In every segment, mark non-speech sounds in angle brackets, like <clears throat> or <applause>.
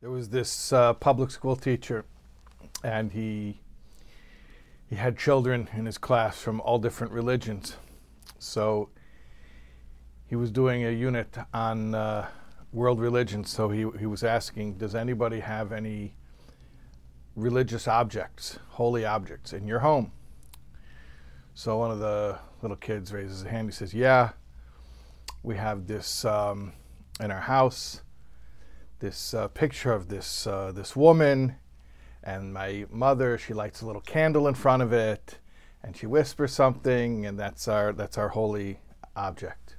There was this uh, public school teacher, and he he had children in his class from all different religions. So he was doing a unit on uh, world religions. So he he was asking, does anybody have any religious objects, holy objects in your home? So one of the little kids raises his hand. He says, "Yeah, we have this um, in our house." This uh, picture of this uh, this woman and my mother. She lights a little candle in front of it, and she whispers something, and that's our that's our holy object.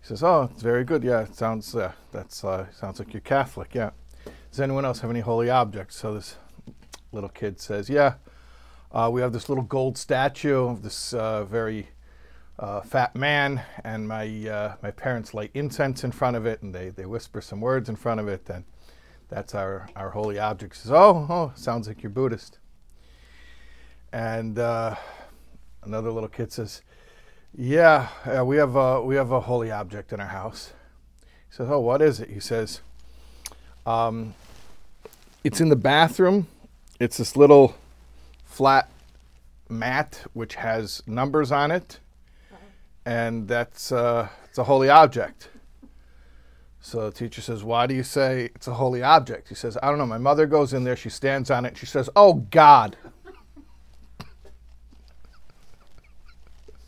He says, "Oh, it's very good. Yeah, it sounds uh, that's uh, sounds like you're Catholic. Yeah. Does anyone else have any holy objects?" So this little kid says, "Yeah, uh, we have this little gold statue of this uh, very." Uh, fat man, and my uh, my parents light incense in front of it, and they, they whisper some words in front of it, and that's our, our holy object. Says, oh, oh, sounds like you're Buddhist. And uh, another little kid says, yeah, we have a, we have a holy object in our house. He says, oh, what is it? He says, um, it's in the bathroom. It's this little flat mat which has numbers on it and that's uh, it's a holy object. So the teacher says, "Why do you say it's a holy object?" He says, "I don't know. My mother goes in there. She stands on it. And she says, "Oh God."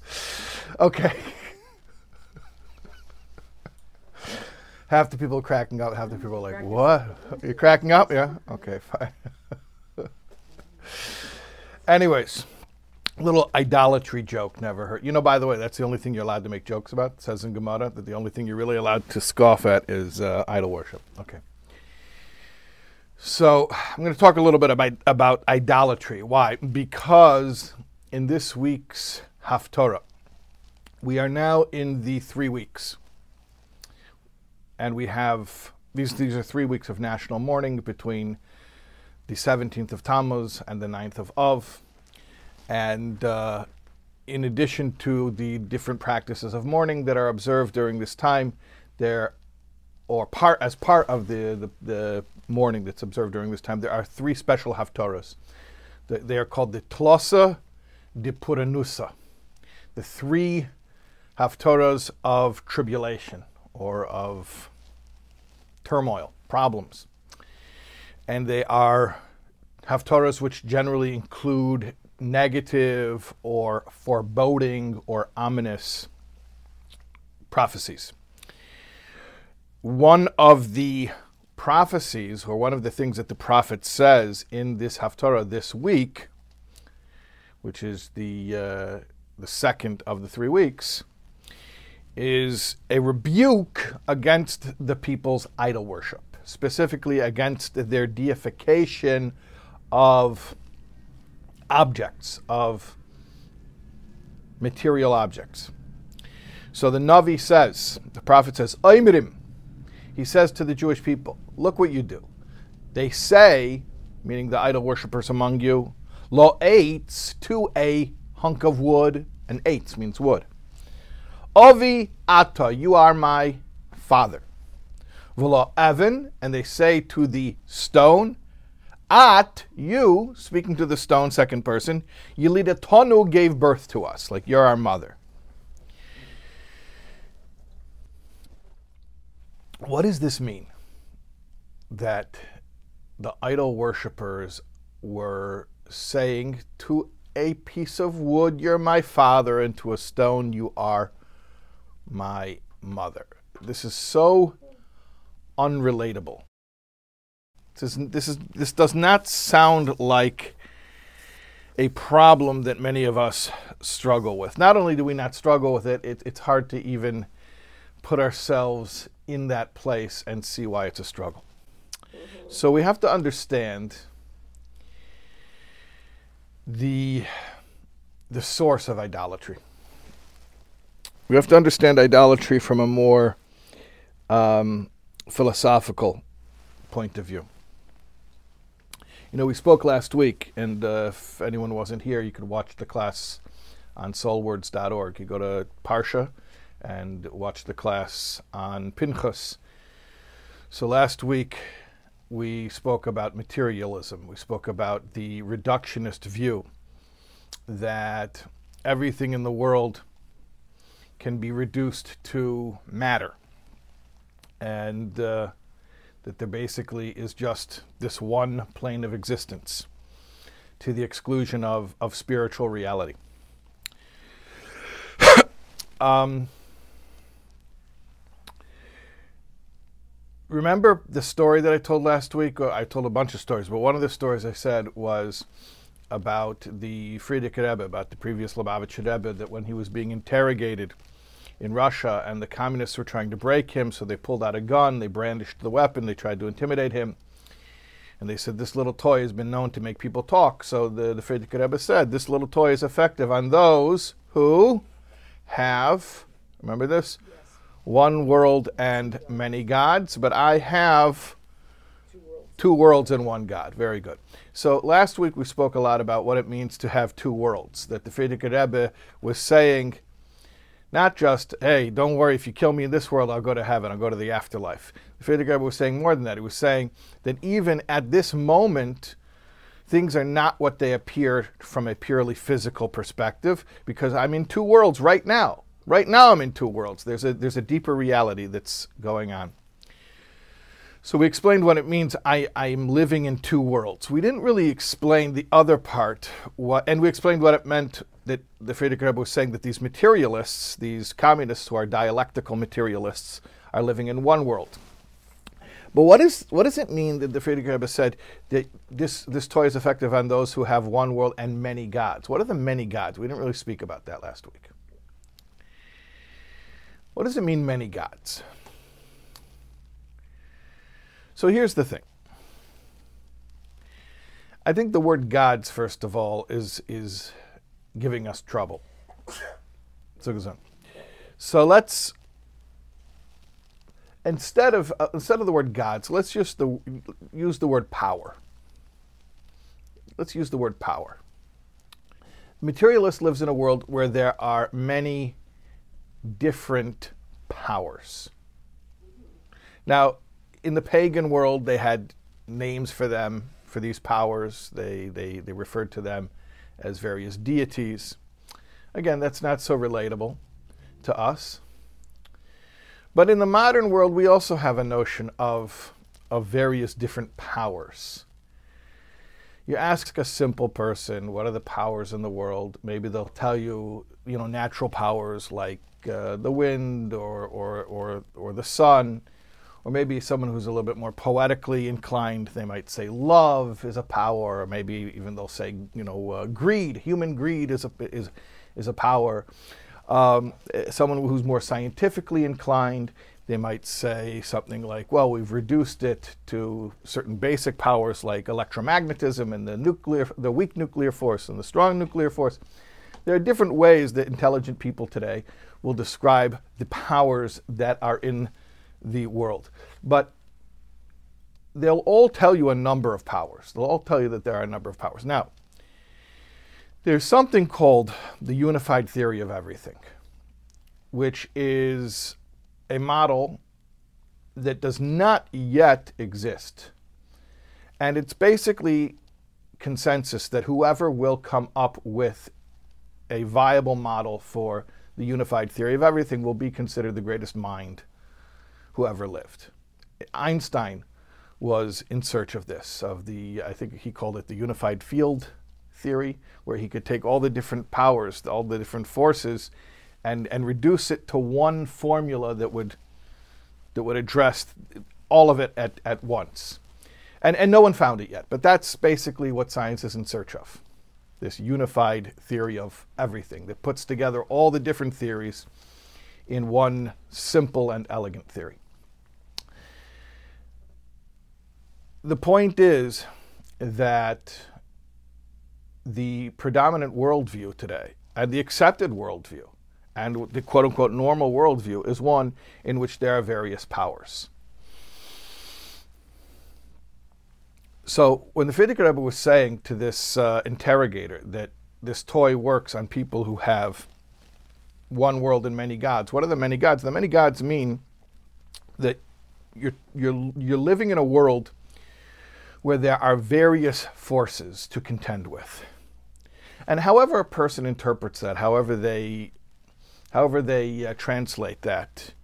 <laughs> okay. half the people are cracking up. Half the people are like, "What? You're cracking up?" Yeah. Okay. Fine. <laughs> Anyways little idolatry joke never hurt. You know, by the way, that's the only thing you're allowed to make jokes about. Says in Gemara that the only thing you're really allowed to scoff at is uh, idol worship. Okay. So I'm going to talk a little bit about, about idolatry. Why? Because in this week's Haftorah, we are now in the three weeks. And we have, these, these are three weeks of national mourning between the 17th of Tammuz and the 9th of Av and uh, in addition to the different practices of mourning that are observed during this time, there, or part as part of the, the, the mourning that's observed during this time, there are three special haftarahs. They are called the Tlosa de Puranusa, the three haftarahs of tribulation or of turmoil, problems. And they are haftarahs which generally include negative or foreboding or ominous prophecies. One of the prophecies, or one of the things that the prophet says in this Haftarah this week, which is the, uh, the second of the three weeks, is a rebuke against the people's idol worship, specifically against their deification of objects, of material objects. So the Navi says, the prophet says, Aymirim, he says to the Jewish people, look what you do. They say, meaning the idol worshippers among you, lo eitz to a hunk of wood, and eitz means wood. Avi ata, you are my father. V'lo evan, and they say to the stone, at you, speaking to the stone, second person, Yelida Tonu gave birth to us, like you're our mother. What does this mean? That the idol worshippers were saying to a piece of wood, You're my father, and to a stone, You are my mother. This is so unrelatable. This, is, this, is, this does not sound like a problem that many of us struggle with. Not only do we not struggle with it, it it's hard to even put ourselves in that place and see why it's a struggle. Mm-hmm. So we have to understand the, the source of idolatry. We have to understand idolatry from a more um, philosophical point of view. You know, we spoke last week, and uh, if anyone wasn't here, you could watch the class on soulwords.org. You go to Parsha and watch the class on Pinchas. So last week, we spoke about materialism. We spoke about the reductionist view that everything in the world can be reduced to matter. And uh, that there basically is just this one plane of existence to the exclusion of, of spiritual reality. <coughs> um, remember the story that I told last week? I told a bunch of stories, but one of the stories I said was about the Frierdiker Rebbe, about the previous Lubavitcher Rebbe, that when he was being interrogated in Russia and the communists were trying to break him, so they pulled out a gun, they brandished the weapon, they tried to intimidate him. And they said, This little toy has been known to make people talk. So the, the Frierdiker Rebbe said, This little toy is effective on those who have, remember this? one world and many gods, but I have two worlds. two worlds and one God. Very good. So last week we spoke a lot about what it means to have two worlds. That the Frierdiker Rebbe was saying, not just, hey, don't worry, if you kill me in this world, I'll go to heaven, I'll go to the afterlife. The Rebbe was saying more than that. He was saying that even at this moment, things are not what they appear from a purely physical perspective because I'm in two worlds right now. Right now, I'm in two worlds. There's a, there's a deeper reality that's going on. So we explained what it means. I, I'm living in two worlds. We didn't really explain the other part, what, and we explained what it meant that the Frierdiker Rebbe was saying that these materialists, these communists who are dialectical materialists, are living in one world. But what is what does it mean that the Frierdiker Rebbe said that this this toy is effective on those who have one world and many gods? What are the many gods? We didn't really speak about that last week. What does it mean, many gods? So here's the thing. I think the word gods, first of all, is is giving us trouble. So let's instead of uh, instead of the word gods, let's just the, use the word power. Let's use the word power. Materialist lives in a world where there are many different powers. Now, in the pagan world, they had names for them, for these powers. They, they, they referred to them as various deities. Again, that's not so relatable to us. But in the modern world, we also have a notion of, of various different powers. You ask a simple person, what are the powers in the world? Maybe they'll tell you, you know, natural powers like uh, the wind or, or, or, or the sun, or maybe someone who's a little bit more poetically inclined, they might say love is a power, or maybe even they'll say, you know, uh, greed, human greed is a, is, is a power. Um, someone who's more scientifically inclined, they might say something like, well, we've reduced it to certain basic powers like electromagnetism and the nuclear, the weak nuclear force and the strong nuclear force. There are different ways that intelligent people today will describe the powers that are in the world. But they'll all tell you a number of powers. They'll all tell you that there are a number of powers. Now, there's something called the unified theory of everything, which is a model that does not yet exist. And it's basically consensus that whoever will come up with a viable model for the unified theory of everything will be considered the greatest mind who ever lived. Einstein was in search of this, of the, I think he called it the unified field theory, where he could take all the different powers, all the different forces, and, and reduce it to one formula that would, that would address all of it at, at once. And, and no one found it yet, but that's basically what science is in search of this unified theory of everything that puts together all the different theories in one simple and elegant theory. The point is that the predominant worldview today and the accepted worldview and the quote unquote normal worldview is one in which there are various powers. So when the Frierdiker Rebbe was saying to this uh, interrogator that this toy works on people who have one world and many gods, what are the many gods? The many gods mean that you're, you're, you're living in a world where there are various forces to contend with. And however a person interprets that, however they, however they uh, translate that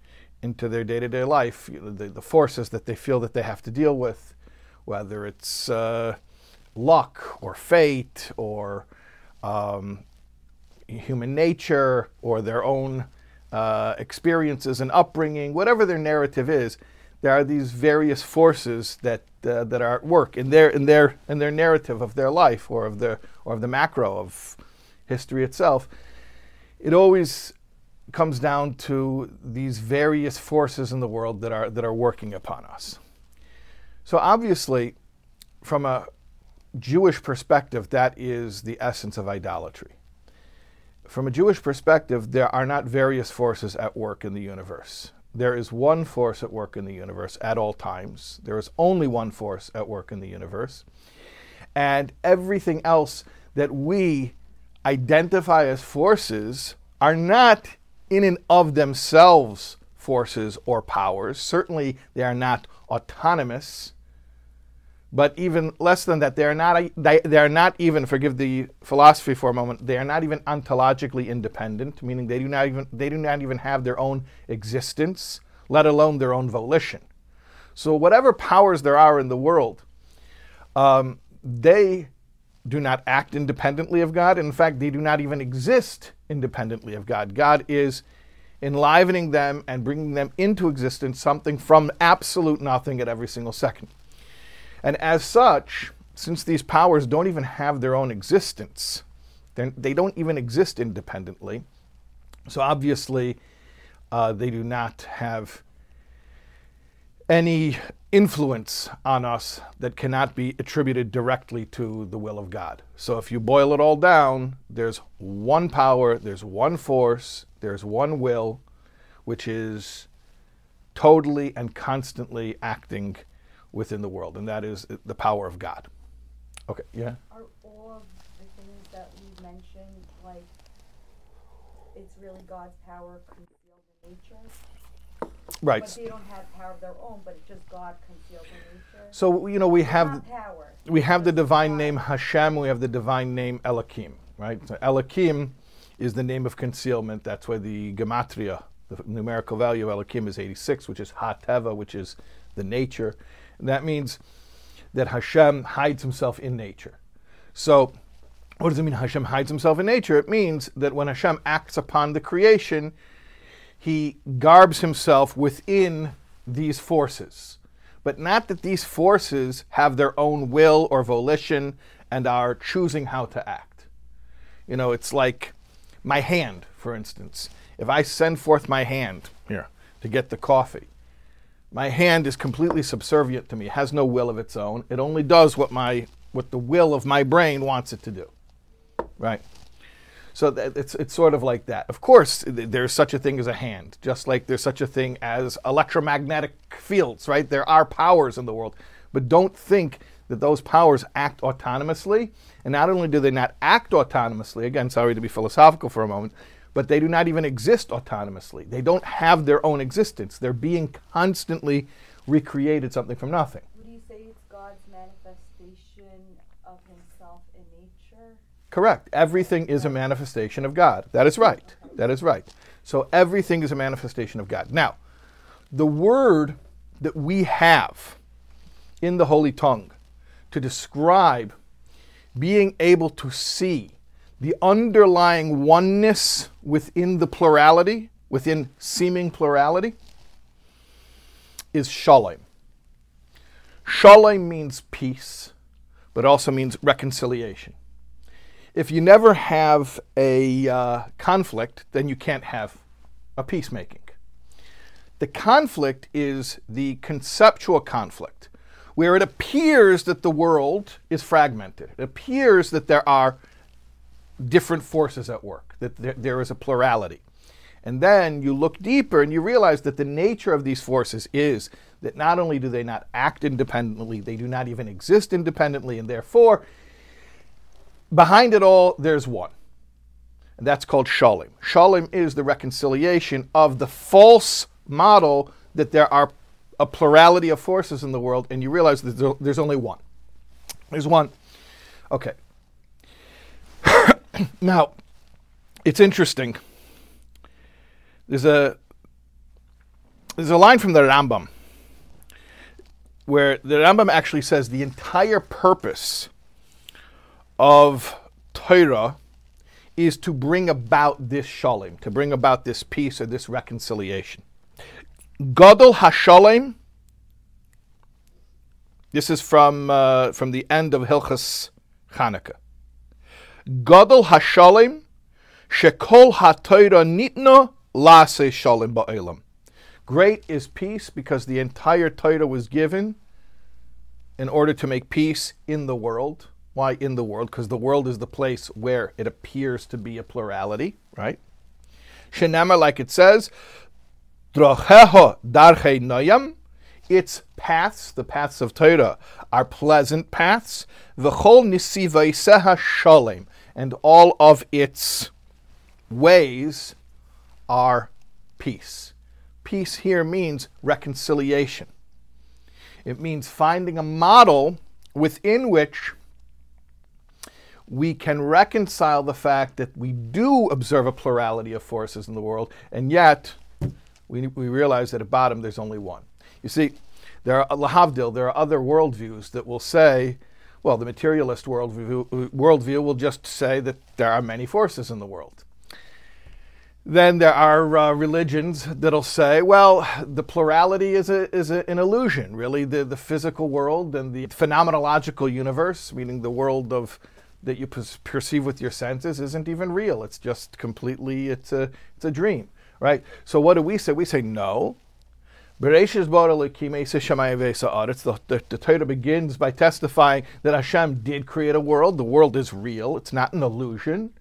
into their day-to-day life, you know, the, the, forces that they feel that they have to deal with, whether it's uh, luck or fate or um, human nature or their own uh, experiences and upbringing, whatever their narrative is, there are these various forces that uh, that are at work in their in their in their narrative of their life or of the or of the macro of history itself. It always comes down to these various forces in the world that are that are working upon us. So obviously, from a Jewish perspective, that is the essence of idolatry. From a Jewish perspective, there are not various forces at work in the universe. There is one force at work in the universe at all times. There is only one force at work in the universe. And everything else that we identify as forces are not in and of themselves forces or powers. Certainly, they are not autonomous. But even less than that, they are not, they, are not even, forgive the philosophy for a moment, they are not even ontologically independent, meaning they do not even, they do not even have their own existence, let alone their own volition. So whatever powers there are in the world, um, they do not act independently of God. In fact, they do not even exist independently of God. God is enlivening them and bringing them into existence something from absolute nothing at every single second. And as such, since these powers don't even have their own existence, they don't even exist independently. So obviously, uh, they do not have any influence on us that cannot be attributed directly to the will of God. So if you boil it all down, there's one power, there's one force, there's one will, which is totally and constantly acting within the world, and that is the power of God. Okay, yeah? Are all of the things that we mentioned, like, it's really God's power concealed in nature? Right. But they don't have power of their own, but it's just God concealed in nature? So, you know, we have, power. we have the divine God. name Hashem, we have the divine name Elohim, right? So Elohim is the name of concealment. That's why the gematria, the numerical value of Elohim is 86, which is Ha-Teva, which is the nature. That means that Hashem hides himself in nature. So, what does it mean Hashem hides himself in nature? It means that when Hashem acts upon the creation, he garbs himself within these forces. But not that these forces have their own will or volition and are choosing how to act. You know, it's like my hand, for instance. If I send forth my hand here to get the coffee, my hand is completely subservient to me, has no will of its own. It only does what my what the will of my brain wants it to do. Right? So it's it's sort of like that. Of course, there's such a thing as a hand, just like there's such a thing as electromagnetic fields, right? There are powers in the world, but don't think that those powers act autonomously. And not only do they not act autonomously, again, sorry to be philosophical for a moment, but they do not even exist autonomously. They don't have their own existence. They're being constantly recreated something from nothing. Would you say it's God's manifestation of himself in nature? Correct. Everything is a manifestation of God. That is right. That is right. So everything is a manifestation of God. Now, the word that we have in the Holy Tongue to describe being able to see the underlying oneness within the plurality, within seeming plurality, is shalom. Shalom means peace, but also means reconciliation. If you never have a uh, conflict, then you can't have a peacemaking. The conflict is the conceptual conflict, where it appears that the world is fragmented. It appears that there are different forces at work, that there, there is a plurality. And then you look deeper and you realize that the nature of these forces is that not only do they not act independently, they do not even exist independently, and therefore, behind it all, there's one. And that's called Shalom. Shalom is the reconciliation of the false model that there are a plurality of forces in the world, and you realize that there's only one. There's one. Okay. <clears throat> now, it's interesting. There's a there's a line from the Rambam where the Rambam actually says the entire purpose of Torah is to bring about this shalom, to bring about this peace or this reconciliation. Gadol hashalom. This is from uh, from the end of Hilchas Chanukah. Gadol hashalom shekol haTorah nitna lase shalom ba'elam. Great is peace because the entire Torah was given in order to make peace in the world. Why in the world? Because the world is the place where it appears to be a plurality, right? Shenema, like it says, Drocheho darche noyam, its paths, the paths of Torah, are pleasant paths. V'chol nisivaiseha shalem, and all of its ways are peace. Peace here means reconciliation. It means finding a model within which we can reconcile the fact that we do observe a plurality of forces in the world, and yet we, we realize that at bottom there's only one. You see, there are lahavdil, there are other worldviews that will say, well, the materialist worldview, worldview will just say that there are many forces in the world. Then there are uh, religions that'll say, well, the plurality is, a, is a, an illusion. Really, the, the physical world and the phenomenological universe, meaning the world of that you perceive with your senses, isn't even real. It's just completely, it's a, it's a dream, right? So what do we say? We say no. The, the, the Torah begins by testifying that Hashem did create a world. The world is real. It's not an illusion.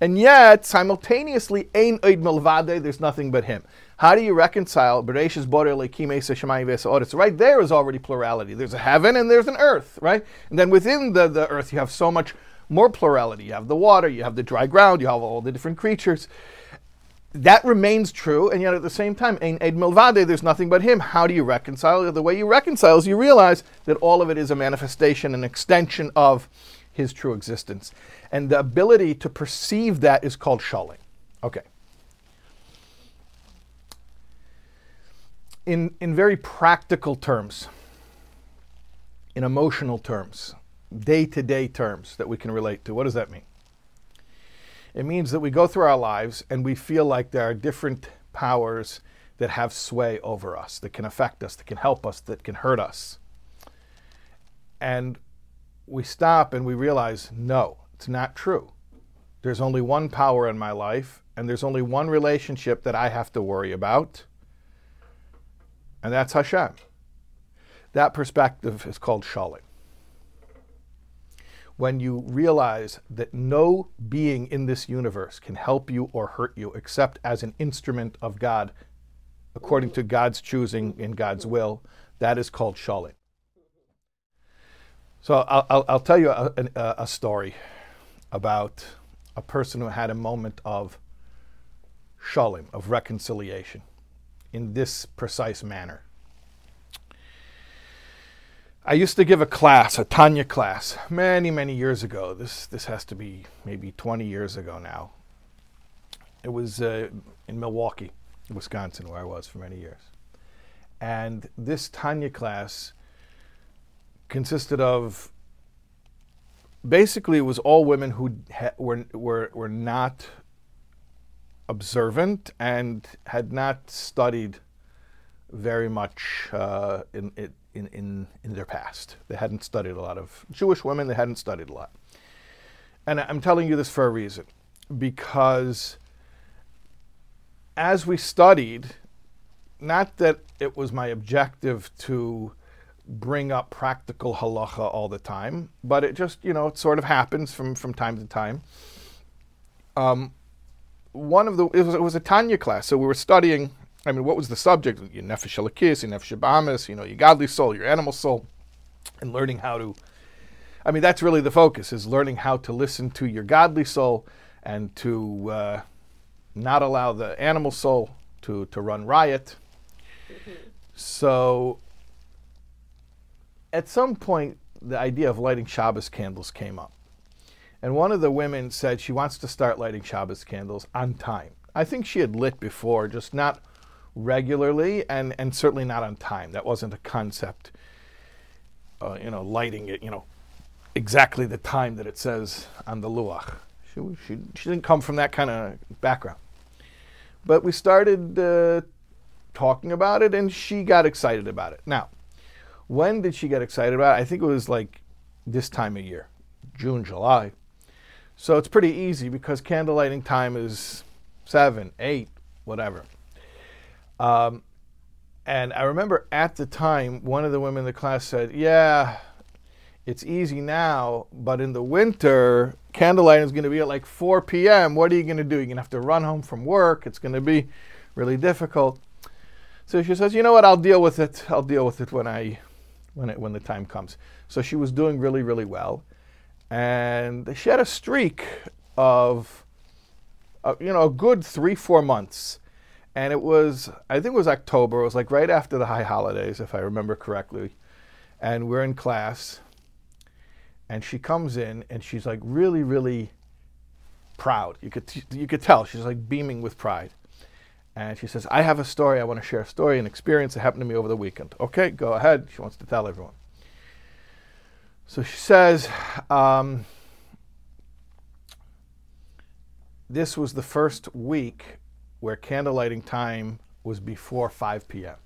And yet, simultaneously, Ein Oid Milvade, there's nothing but Him. How do you reconcile Bereshis Borei Lekim Shemayim So right there is already plurality. There's a heaven and there's an earth, right? And then within the, the earth, you have so much more plurality. You have the water, you have the dry ground, you have all the different creatures. That remains true, and yet at the same time, in Ed Milvade, there's nothing but Him. How do you reconcile? The way you reconcile is you realize that all of it is a manifestation, an extension of His true existence. And the ability to perceive that is called shalom. Okay. In, in very practical terms, in emotional terms, day to day terms that we can relate to. What does that mean? It means that we go through our lives and we feel like there are different powers that have sway over us, that can affect us, that can help us, that can hurt us. And we stop and we realize no, it's not true. There's only one power in my life, and there's only one relationship that I have to worry about, and that's Hashem. That perspective is called Shalom when you realize that no being in this universe can help you or hurt you except as an instrument of God, according to God's choosing in God's will, that is called shalom. So I'll, I'll, I'll tell you a, a, a, story about a person who had a moment of shalom, of reconciliation, in this precise manner. I used to give a class, a Tanya class, many, many years ago. This this has to be maybe 20 years ago now. It was uh, in Milwaukee, Wisconsin, where I was for many years. And this Tanya class consisted of basically it was all women who were, were, were not observant and had not studied very much uh, in, in in, in, in their past. They hadn't studied a lot of Jewish women, they hadn't studied a lot. And I'm telling you this for a reason because as we studied, not that it was my objective to bring up practical halacha all the time, but it just, you know, it sort of happens from, from time to time. Um, one of the, it was, it was a Tanya class, so we were studying I mean, what was the subject? Your nefesh elokis, your nefesh bahamis, you know, your godly soul, your animal soul, and learning how to. I mean, that's really the focus: is learning how to listen to your godly soul and to uh, not allow the animal soul to to run riot. Mm-hmm. So, at some point, the idea of lighting Shabbos candles came up. And one of the women said she wants to start lighting Shabbos candles on time. I think she had lit before, just not regularly and, and certainly not on time. That wasn't a concept, uh, you know, lighting it, you know, exactly the time that it says on the luach. She, she, she didn't come from that kind of background. But we started uh, talking about it and she got excited about it. Now, when did she get excited about it? I think it was like this time of year, June, July. So it's pretty easy because candle lighting time is seven, eight, whatever. Um, and I remember at the time, one of the women in the class said, Yeah, it's easy now, but in the winter, candlelight is going to be at like 4 p.m. What are you going to do? You're going to have to run home from work. It's going to be really difficult. So she says, You know what? I'll deal with it. I'll deal with it when I. When, it, when the time comes. So she was doing really, really well and she had a streak of, uh, you know, a good three, four months. And it was, I think it was October. It was like right after the high holidays, if I remember correctly. And we're in class. And she comes in and she's like really, really proud. You could, you could tell she's like beaming with pride. And she says, I have a story. I want to share a story, an experience that happened to me over the weekend. Okay, go ahead. She wants to tell everyone. So she says, um, this was the first week where candle lighting time was before 5 p.m.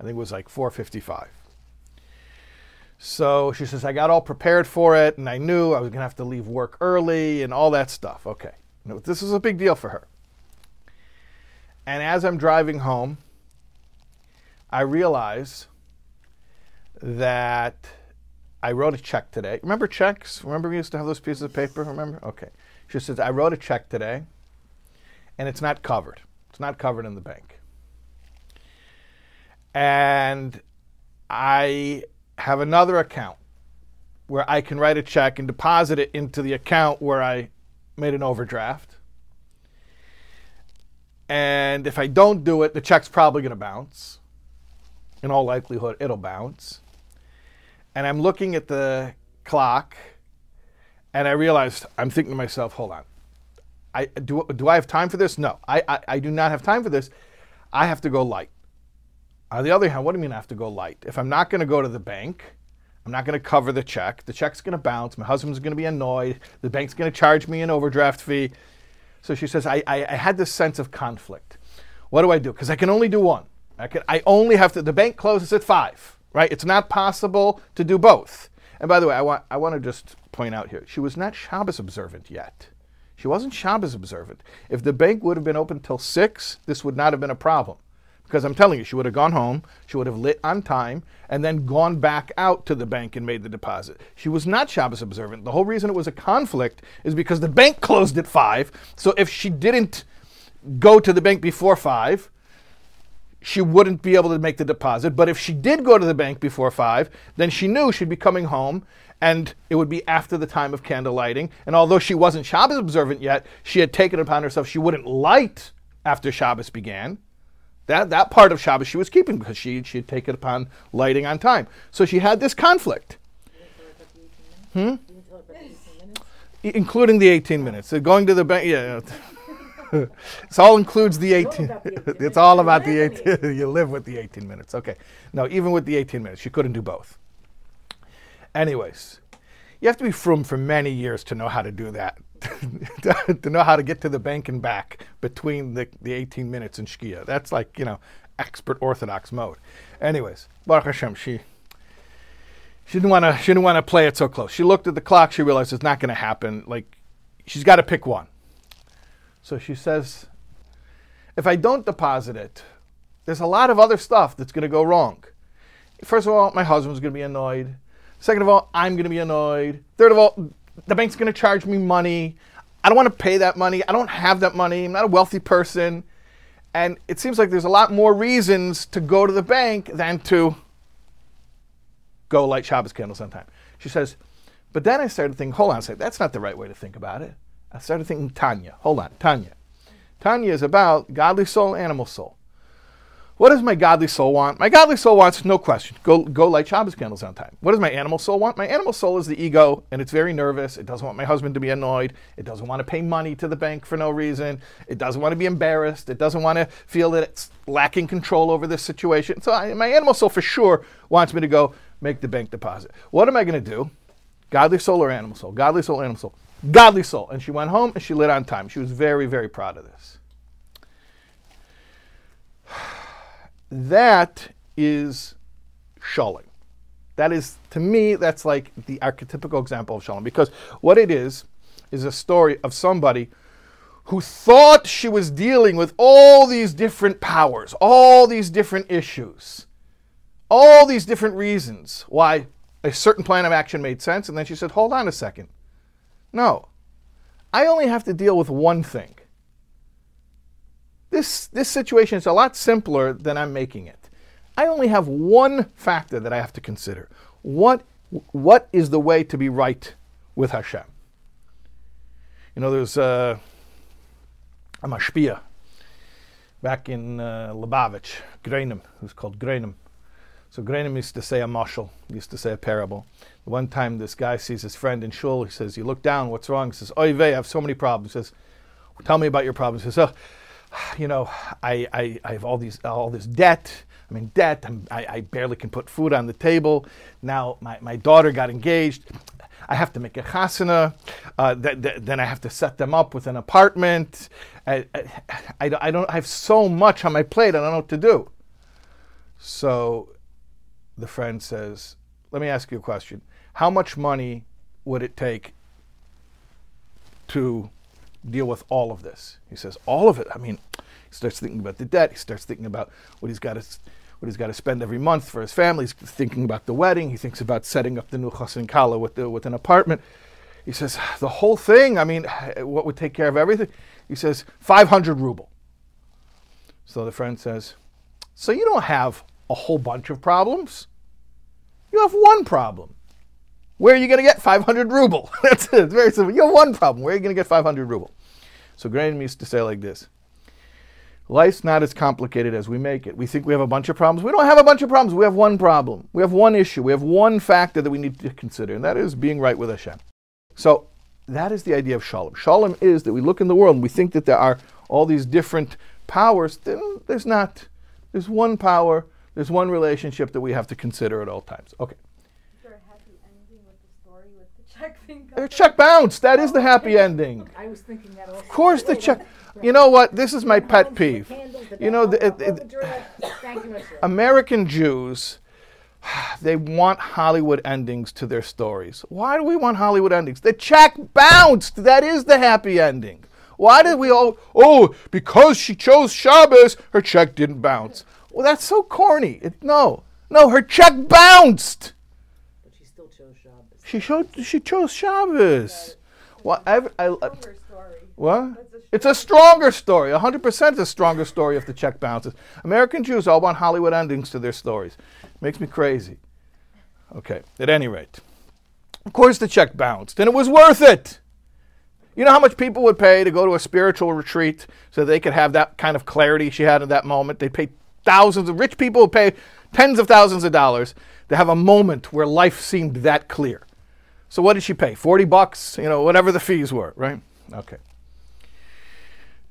I think it was like 4:55. So she says, I got all prepared for it, and I knew I was going to have to leave work early and all that stuff. Okay. this is a big deal for her. And as I'm driving home, I realize that I wrote a check today. Remember checks? Remember we used to have those pieces of paper? Remember? Okay. She says, I wrote a check today and it's not covered. It's not covered in the bank. And I have another account where I can write a check and deposit it into the account where I made an overdraft. And if I don't do it, the check's probably going to bounce. In all likelihood, it'll bounce and I'm looking at the clock, and I realized I'm thinking to myself, hold on. I, do, do I have time for this? No, I, I, I do not have time for this. I have to go light. On the other hand, what do you mean I have to go light? If I'm not going to go to the bank, I'm not going to cover the check. The check's going to bounce. My husband's going to be annoyed. The bank's going to charge me an overdraft fee. So she says, I, I, I had this sense of conflict. What do I do? Because I can only do one. I, can, I only have to, the bank closes at 5 right? It's not possible to do both. And by the way, I want, I want to just point out here, she was not Shabbos observant yet. She wasn't Shabbos observant. If the bank would have been open till 6, this would not have been a problem. Because I'm telling you, she would have gone home, she would have lit on time, and then gone back out to the bank and made the deposit. She was not Shabbos observant. The whole reason it was a conflict is because the bank closed at 5. So if she didn't go to the bank before 5, she wouldn't be able to make the deposit. But if she did go to the bank before five, then she knew she'd be coming home and it would be after the time of candle lighting. And although she wasn't Shabbos observant yet, she had taken upon herself she wouldn't light after Shabbos began. That, that part of Shabbos she was keeping because she, she had taken upon lighting on time. So she had this conflict. Hmm? Including the 18 minutes. So going to the bank, yeah. <laughs> it all includes the <laughs> 18. it's all about the 18. <laughs> you live with the 18 minutes. Okay. No, even with the 18 minutes, you couldn't do both. Anyways, you have to be from for many years to know how to do that. <laughs> to know how to get to the bank and back between the, the 18 minutes and Shkia. That's like, you know, expert Orthodox mode. Anyways, Baruch Hashem, she she didn't want to she didn't want to play it so close. She looked at the clock, she realized it's not going to happen. Like she's got to pick one. So she says, if I don't deposit it, there's a lot of other stuff that's going to go wrong. First of all, my husband's going to be annoyed. Second of all, I'm going to be annoyed. Third of all, the bank's going to charge me money. I don't want to pay that money. I don't have that money. I'm not a wealthy person. And it seems like there's a lot more reasons to go to the bank than to go light Shabbos candles sometime. She says, but then I started thinking, hold on a second, that's not the right way to think about it. I started thinking Tanya. Hold on, Tanya. Tanya is about godly soul, animal soul. What does my godly soul want? My godly soul wants, no question, go, go light Shabbos candles on time. What does my animal soul want? My animal soul is the ego, and it's very nervous. It doesn't want my husband to be annoyed. It doesn't want to pay money to the bank for no reason. It doesn't want to be embarrassed. It doesn't want to feel that it's lacking control over this situation. So I, my animal soul for sure wants me to go make the bank deposit. What am I going to do? Godly soul or animal soul? Godly soul, animal soul. Godly soul. And she went home and she lit on time. She was very, very proud of this. That is shalom. That is, to me, that's like the archetypical example of shalom. Because what it is, is a story of somebody who thought she was dealing with all these different powers, all these different issues, all these different reasons why a certain plan of action made sense. And then she said, hold on a second. No, I only have to deal with one thing. This, this situation is a lot simpler than I'm making it. I only have one factor that I have to consider. What, what is the way to be right with Hashem? You know, there's uh, a mashpia back in uh, Lubavitch, Greinem, who's called Greinem. So Greinem used to say a mashal, used to say a parable. One time this guy sees his friend in shul, he says, you look down, what's wrong? He says, oy vey, I have so many problems. He says, tell me about your problems. He says, oh, <sighs> you know, I, I, I have all these all this debt. I'm in debt. I'm, I, I barely can put food on the table. Now my, my daughter got engaged. I have to make a chasana. Uh, th- th- then I have to set them up with an apartment. I, I, I, don't I have so much on my plate. I don't know what to do. So the friend says, "Let me ask you a question. How much money would it take to deal with all of this. He says, all of it. I mean, he starts thinking about the debt. He starts thinking about what he's got to what he's got to spend every month for his family. He's thinking about the wedding. He thinks about setting up the new chassan kala with the, with an apartment. He says, the whole thing. I mean, what would take care of everything? He says, 500 ruble. So the friend says, so you don't have a whole bunch of problems. You have one problem. Where are you going to get 500 ruble? <laughs> That's it. It's very simple. You have one problem. Where are you going to get 500 ruble? So Greinem used to say like this Life's not as complicated as we make it. We think we have a bunch of problems. We don't have a bunch of problems. We have one problem. We have one issue. We have one factor that we need to consider, and that is being right with Hashem. So that is the idea of shalom. Shalom is that we look in the world and we think that there are all these different powers. There's not. There's one power. There's one relationship that we have to consider at all times. Okay. The check bounced. That is the happy ending. I was thinking that also. Of course, the check. You know what? This is my pet peeve. You know, the, it, it, American Jews, <sighs> they want Hollywood endings to their stories. Why do we want Hollywood endings? The check bounced. That is the happy ending. Why did we all? Oh, because she chose Shabbos, her check didn't bounce. Well, that's so corny. It, no, no, her check bounced. She showed. She chose Shabbos. Well, I, I, I, what? It's a stronger story. 100% a stronger story if the check bounces. American Jews all want Hollywood endings to their stories. Makes me crazy. Okay, at any rate. Of course the check bounced, and it was worth it. You know how much people would pay to go to a spiritual retreat so they could have that kind of clarity she had in that moment? They'd pay thousands of rich people would pay tens of thousands of dollars to have a moment where life seemed that clear. So what did she pay? 40 bucks, you know, whatever the fees were, right? Okay.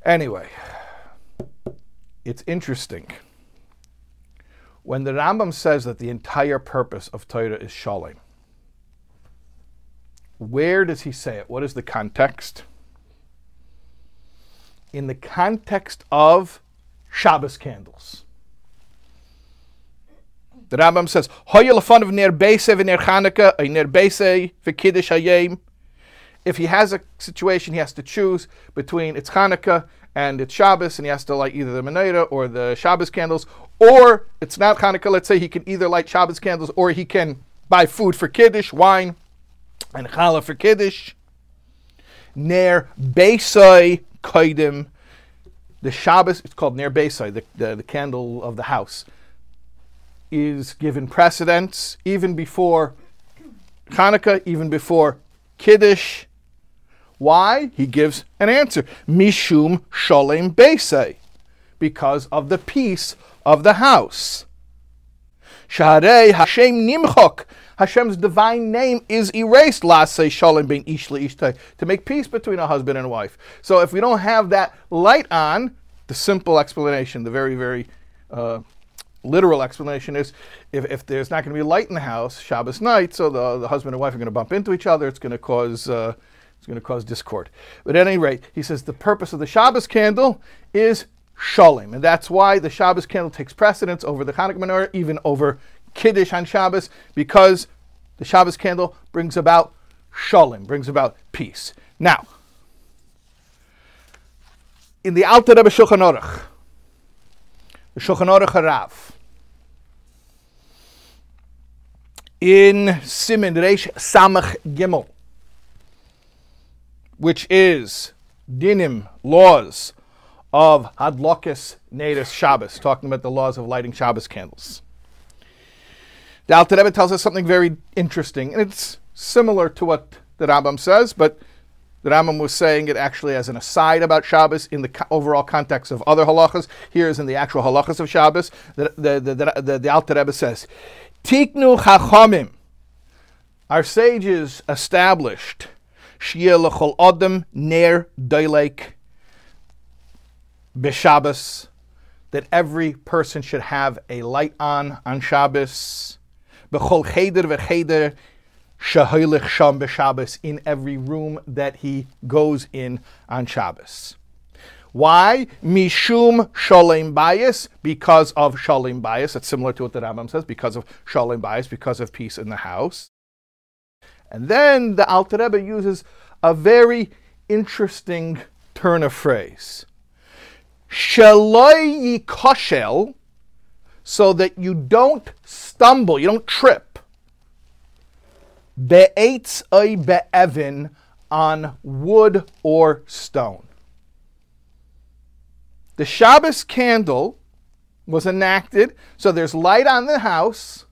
Anyway, it's interesting. When the Rambam says that the entire purpose of Torah is shalom, where does he say it? What is the context? In the context of Shabbos candles. The Rambam says, Hoya of ner beise v'ner Chanukah, a ner beise v'kiddush hayim. If he has a situation, he has to choose between it's Hanukkah and it's Shabbos, and he has to light either the menorah or the Shabbos candles, or it's not Hanukkah. Let's say he can either light Shabbos candles or he can buy food for Kiddush, wine, and challah for Kiddush. Ner Beisai Kaidim. The Shabbos, it's called Ner Beisai, the, the, the candle of the house is given precedence even before Hanukkah, even before Kiddush. Why? He gives an answer. Mishum sholem beisei. Because of the peace of the house. Shaharei Hashem Nimchok. Hashem's divine name is erased, say shalom bein ish to make peace between a husband and wife. So if we don't have that light on, the simple explanation, the very, very uh, literal explanation is if, if there's not going to be light in the house Shabbos night, so the, the husband and wife are going to bump into each other, it's going to cause uh, it's going to cause discord. But at any rate, he says the purpose of the Shabbos candle is shalom, and that's why the Shabbos candle takes precedence over the Hanukkah menorah, even over Kiddush on Shabbos, because the Shabbos candle brings about shalom, brings about peace. Now, in the Alter Rebbe Shulchan Aruch, the Shulchan Aruch Harav, in Siman Reish Samach Gimel, which is dinim, laws of Hadlokis Nadis Shabbos, talking about the laws of lighting Shabbos candles. The Alter Rebbe tells us something very interesting, and it's similar to what the Rambam says, but the Rambam was saying it actually as an aside about Shabbos in the co- overall context of other halachas. Here is in the actual halachas of Shabbos. The, the, the, the, the, the Alter Rebbe says, Tiknu chachamim. Our sages established Shia lechol adam ner doilek b'Shabbos, that every person should have a light on on Shabbos. B'chol cheder v'cheder Shaholich Sham b'Shabbos in every room that he goes in on Shabbos. Why? Mishum Shalom Bayis, because of Shalom Bayis. That's similar to what the Rambam says, because of Shalom Bayis, because of peace in the house. And then the Alter Rebbe uses a very interesting turn of phrase. Shaloi koshel, so that you don't stumble, you don't trip Be'etz oy be'evin on wood or stone. The Shabbos candle was enacted, so there's light on the house,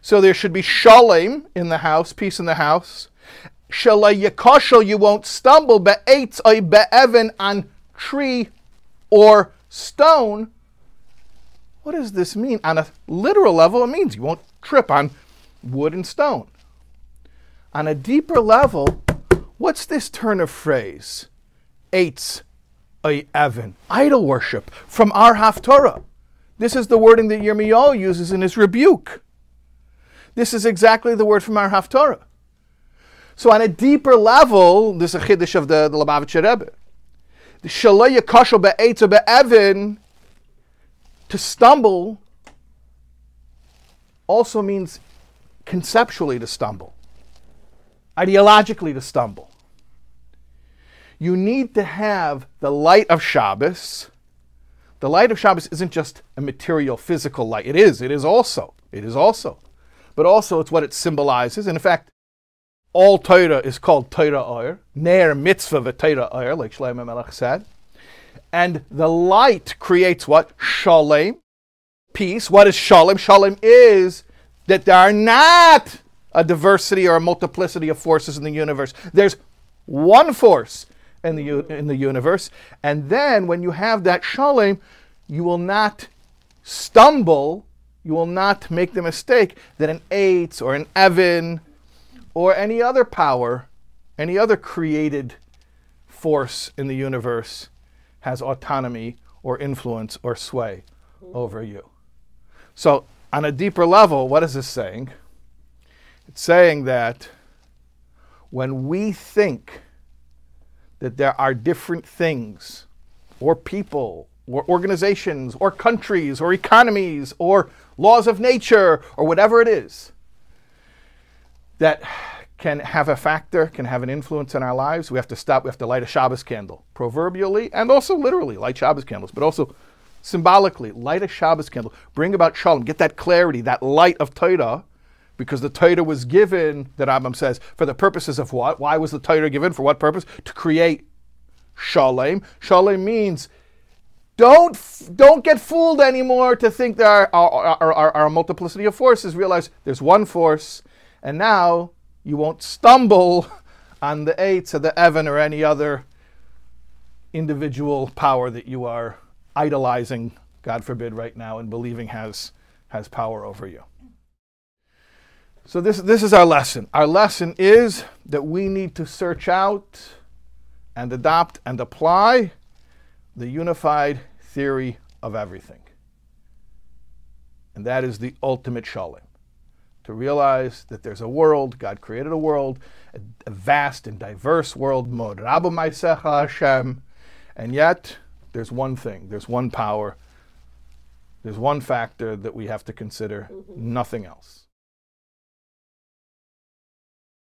so there should be shalom in the house, peace in the house. Shalay yakoshel, you won't stumble, be'etz oy be'evin on tree or stone. What does this mean? On a literal level, it means you won't trip on wood and stone. On a deeper level, what's this turn of phrase? Eitz a Evan, idol worship from our Haftorah. This is the wording that Yirmiyahu uses in his rebuke. This is exactly the word from our Haftorah. So on a deeper level, this is a chiddush of the, the Lubavitcher Rebbe. The shalaya kashal be'etz be'evin, to stumble, also means conceptually to stumble ideologically to stumble. You need to have the light of Shabbos. The light of Shabbos isn't just a material, physical light. It is. It is also. It is also. But also, it's what it symbolizes. And in fact, all Torah is called Torah Oyer. Ner mitzvah v'Torah Oyer, like Shlomo Melech said. And the light creates what? Shalom, peace. What is Shalom? Shalom is that there are not a diversity or a multiplicity of forces in the universe. There's one force in the, in the universe. And then when you have that shalom, you will not stumble, you will not make the mistake that an eight or an Evan or any other power, any other created force in the universe has autonomy or influence or sway over you. So, on a deeper level, what is this saying? It's saying that when we think that there are different things or people or organizations or countries or economies or laws of nature or whatever it is that can have a factor, can have an influence in our lives, we have to stop. We have to light a Shabbos candle, proverbially and also literally light Shabbos candles, but also symbolically light a Shabbos candle, bring about shalom, get that clarity, that light of Torah because the Torah was given, the Rambam says, for the purposes of what? Why was the Torah given? For what purpose? To create shalom. Shalom means don't don't get fooled anymore to think there are, are, are, are a multiplicity of forces. Realize there's one force, and now you won't stumble <laughs> on the eights or the Evan or any other individual power that you are idolizing God forbid, right now, and believing has, has power over you. So, this, this is our lesson. Our lesson is that we need to search out and adopt and apply the unified theory of everything. And that is the ultimate shalom. To realize that there's a world, God created a world, a, a vast and diverse world, Mod Hashem, and yet there's one thing, there's one power, there's one factor that we have to consider, mm-hmm. nothing else.